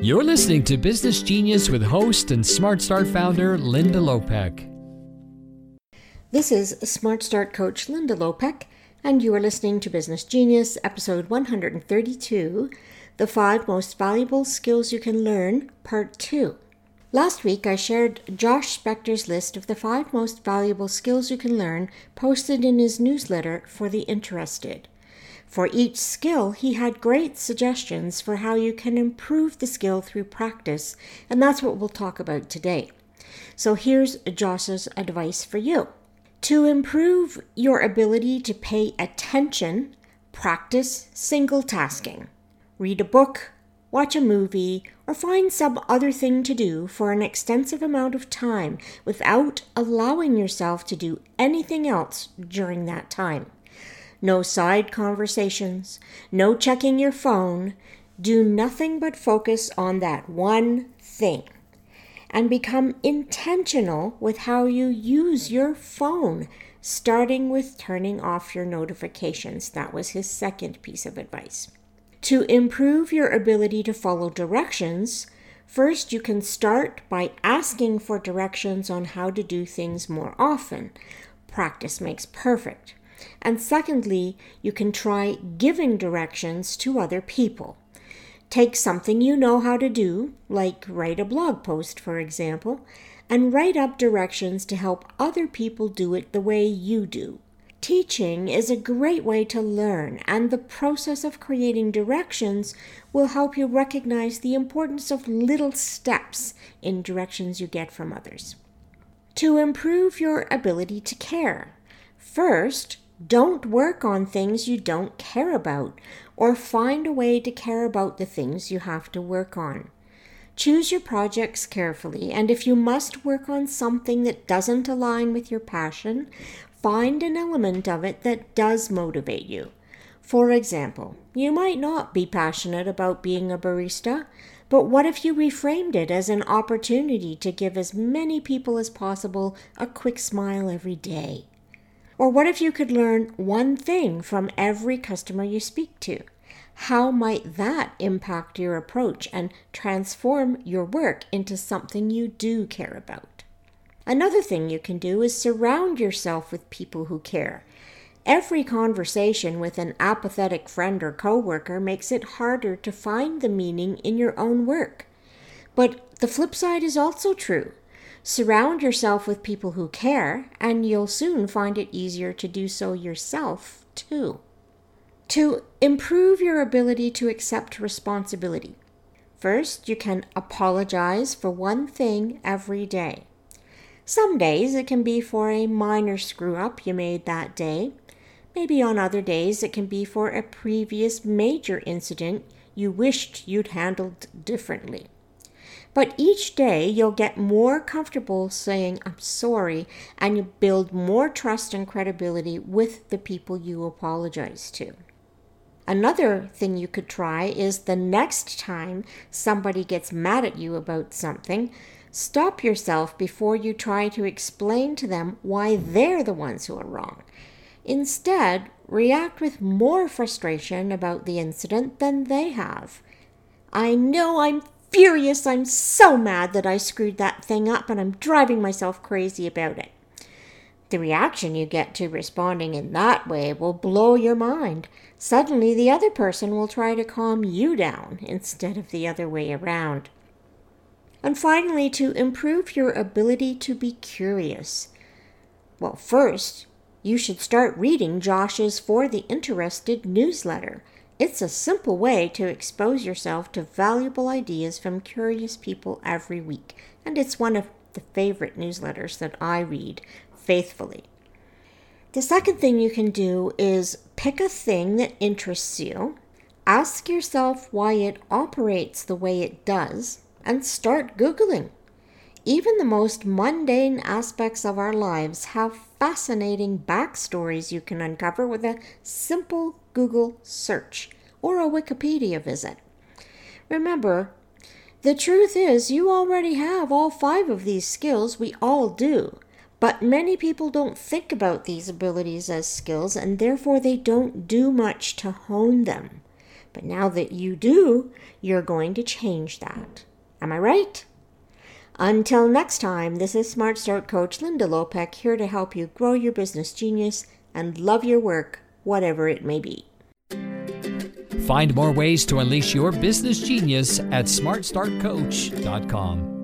You're listening to Business Genius with host and Smart Start founder Linda Lopek. This is Smart Start coach Linda Lopek, and you are listening to Business Genius, episode 132 The Five Most Valuable Skills You Can Learn, Part 2. Last week, I shared Josh Spector's list of the five most valuable skills you can learn posted in his newsletter for the interested. For each skill, he had great suggestions for how you can improve the skill through practice, and that's what we'll talk about today. So here's Josh's advice for you. To improve your ability to pay attention, practice single tasking. Read a book, watch a movie, or find some other thing to do for an extensive amount of time without allowing yourself to do anything else during that time no side conversations, no checking your phone. Do nothing but focus on that one thing and become intentional with how you use your phone, starting with turning off your notifications. That was his second piece of advice. To improve your ability to follow directions, first you can start by asking for directions on how to do things more often. Practice makes perfect. And secondly, you can try giving directions to other people. Take something you know how to do, like write a blog post, for example, and write up directions to help other people do it the way you do. Teaching is a great way to learn, and the process of creating directions will help you recognize the importance of little steps in directions you get from others. To improve your ability to care, first, don't work on things you don't care about, or find a way to care about the things you have to work on. Choose your projects carefully, and if you must work on something that doesn't align with your passion, find an element of it that does motivate you. For example, you might not be passionate about being a barista, but what if you reframed it as an opportunity to give as many people as possible a quick smile every day? Or what if you could learn one thing from every customer you speak to? How might that impact your approach and transform your work into something you do care about? Another thing you can do is surround yourself with people who care. Every conversation with an apathetic friend or coworker makes it harder to find the meaning in your own work. But the flip side is also true. Surround yourself with people who care, and you'll soon find it easier to do so yourself, too. To improve your ability to accept responsibility, first you can apologize for one thing every day. Some days it can be for a minor screw up you made that day. Maybe on other days it can be for a previous major incident you wished you'd handled differently. But each day you'll get more comfortable saying, I'm sorry, and you build more trust and credibility with the people you apologize to. Another thing you could try is the next time somebody gets mad at you about something, stop yourself before you try to explain to them why they're the ones who are wrong. Instead, react with more frustration about the incident than they have. I know I'm furious. I'm so mad that I screwed that thing up and I'm driving myself crazy about it. The reaction you get to responding in that way will blow your mind. Suddenly, the other person will try to calm you down instead of the other way around. And finally, to improve your ability to be curious. Well, first, you should start reading Josh's For the Interested newsletter. It's a simple way to expose yourself to valuable ideas from curious people every week, and it's one of the favorite newsletters that I read faithfully. The second thing you can do is pick a thing that interests you, ask yourself why it operates the way it does, and start Googling. Even the most mundane aspects of our lives have fascinating backstories you can uncover with a simple Google search or a Wikipedia visit. Remember, the truth is you already have all five of these skills, we all do. But many people don't think about these abilities as skills and therefore they don't do much to hone them. But now that you do, you're going to change that. Am I right? Until next time, this is Smart Start Coach Linda Lopek here to help you grow your business genius and love your work, whatever it may be. Find more ways to unleash your business genius at smartstartcoach.com.